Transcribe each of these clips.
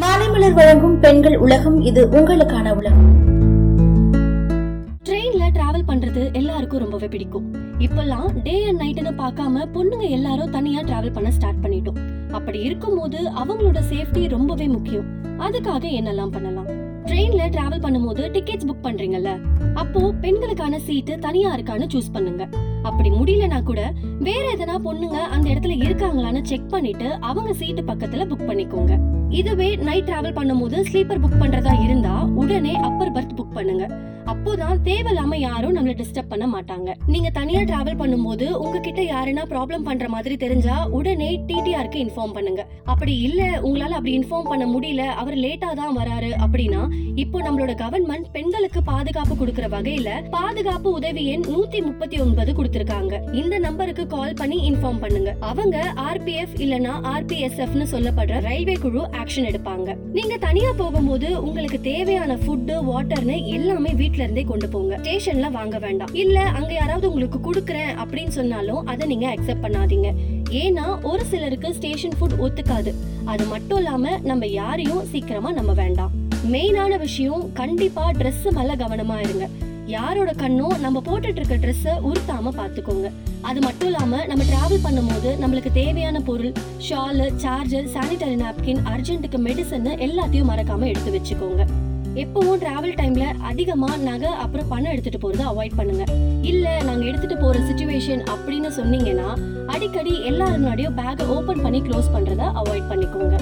மாலைமலர் வழங்கும் பெண்கள் உலகம் இது உங்களுக்கான உலகம். ட்ரெயின்ல டிராவல் பண்றது எல்லாருக்கும் ரொம்பவே பிடிக்கும். இப்பெல்லாம் டே அண்ட் நைட்னு பார்க்காம பொண்ணுங்க எல்லாரும் தனியா டிராவல் பண்ண ஸ்டார்ட் பண்ணிட்டோம். அப்படி இருக்கும்போது அவங்களோட சேஃப்டி ரொம்பவே முக்கியம். அதுக்காக என்னெல்லாம் பண்ணலாம்? ட்ரெயின்ல டிராவல் பண்ணும்போது டிக்கெட்ஸ் புக் பண்றீங்கல்ல அப்போ பெண்களுக்கான சீட்டு தனியா இருக்கான்னு சூஸ் பண்ணுங்க. அப்படி முடியலனா கூட வேற எதனா பொண்ணுங்க அந்த இடத்துல இருக்காங்களான்னு செக் பண்ணிட்டு அவங்க சீட்டு பக்கத்துல புக் பண்ணிக்கோங்க. இதுவே நைட் டிராவல் பண்ணும்போது ஸ்லீப்பர் புக் பண்றதா இருந்தா உடனே அப்பர் பர்த் புக் பண்ணுங்க. அப்போதான் தேவையில்லாம யாரும் நம்மள டிஸ்டர்ப் பண்ண மாட்டாங்க. நீங்க தனியா டிராவல் பண்ணும்போது உங்ககிட்ட யாருன்னா ப்ராப்ளம் பண்ற மாதிரி தெரிஞ்சா உடனே டிடிஆருக்கு இன்ஃபார்ம் பண்ணுங்க. அப்படி இல்ல உங்களால அப்படி இன்ஃபார்ம் பண்ண முடியல அவர் லேட்டா தான் வராரு அப்படின்னா இப்போ நம்மளோட கவர்மெண்ட் பெண்களுக்கு பாதுகாப்பு கொடுக்கிற வகையில பாதுகாப்பு உதவி எண் நூத்தி முப்பத்தி ஒன்பது கொடுத்திருக்காங்க. இந்த நம்பருக்கு கால் பண்ணி இன்ஃபார்ம் பண்ணுங்க. அவங்க ஆர்பிஎஃப் இல்லனா ஆர்பிஎஸ்எஃப்னு சொல்லப்படுற ரயில்வே குழு ஆக்ஷன் எடுப்பாங்க. நீங்க தனியா போகும்போது உங்களுக்கு தேவையான ஃபுட்டு வாட்டர்னு எல்லாமே வீட்ல இருந்தே கொண்டு போங்க. ஸ்டேஷன்ல வாங்க வேண்டாம். இல்ல அங்க யாராவது உங்களுக்கு கொடுக்குறேன் அப்படின்னு சொன்னாலும் அதை நீங்க அக்செப்ட் பண்ணாதீங்க. ஏன்னா ஒரு சிலருக்கு ஸ்டேஷன் ஃபுட் ஒத்துக்காது. அது மட்டும் இல்லாம நம்ம யாரையும் சீக்கிரமா நம்ம வேண்டாம். மெயினான விஷயம் கண்டிப்பா ட்ரெஸ் மேல கவனமா இருங்க. யாரோட கண்ணும் நம்ம போட்டுட்டு இருக்க ட்ரெஸ்ஸை உறுத்தாம பாத்துக்கோங்க. அது மட்டும் இல்லாம நம்ம டிராவல் பண்ணும்போது நம்மளுக்கு தேவையான பொருள் ஷாலு சார்ஜர் சானிடரி நாப்கின் அர்ஜென்ட்டுக்கு மெடிசன் எல்லாத்தையும் மறக்காம எடுத்து வச்சுக்கோங்க. எப்பவும் டிராவல் டைம்ல அதிகமா நகை அப்புறம் பணம் எடுத்துட்டு போறத அவாய்ட் பண்ணுங்க. இல்ல நாங்க எடுத்துட்டு போற சுச்சுவேஷன் அப்படின்னு சொன்னீங்கன்னா அடிக்கடி எல்லாரும் முன்னாடியும் பேக்கை ஓபன் பண்ணி க்ளோஸ் பண்றத அவாய்ட் பண்ணிக்கோங்க.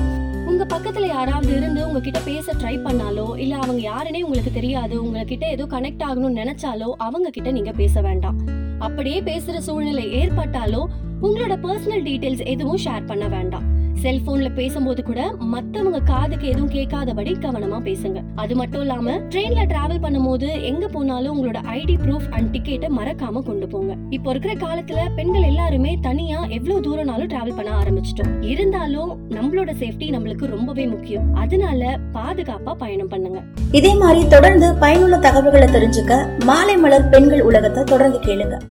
உங்க பக்கத்துல யாராவது இருந்து உங்ககிட்ட பேச ட்ரை பண்ணாலோ இல்ல அவங்க யாருன்னே உங்களுக்கு தெரியாது உங்ககிட்ட ஏதோ கனெக்ட் ஆகணும்னு நினைச்சாலோ அவங்க கிட்ட நீங்க பேச வேண்டாம். அப்படியே பேசுற சூழ்நிலை ஏற்பட்டாலோ உங்களோட பர்சனல் டீடைல்ஸ் எதுவும் ஷேர் பண்ண வேண்டாம். செல்போன்ல பேசும்போது கூட மத்தவங்க காதுக்கு எதுவும் கேட்காதபடி கவனமா பேசுங்க. அது மட்டும் இல்லாம ட்ரெயின்ல டிராவல் பண்ணும்போது எங்க போனாலும் உங்களோட ஐடி ப்ரூஃப் அண்ட் டிக்கெட்டை மறக்காம கொண்டு போங்க. இப்போ இருக்கிற காலத்துல பெண்கள் எல்லாருமே தனியா எவ்வளவு தூரம்னாலும் டிராவல் பண்ண ஆரம்பிச்சிட்டோம். இருந்தாலும் நம்மளோட சேஃப்டி நம்மளுக்கு ரொம்பவே முக்கியம். அதனால பாதுகாப்பா பயணம் பண்ணுங்க. இதே மாதிரி தொடர்ந்து பயனுள்ள தகவல்களை தெரிஞ்சுக்க மாலை மலர் பெண்கள் உலகத்தை தொடர்ந்து கேளுங்க.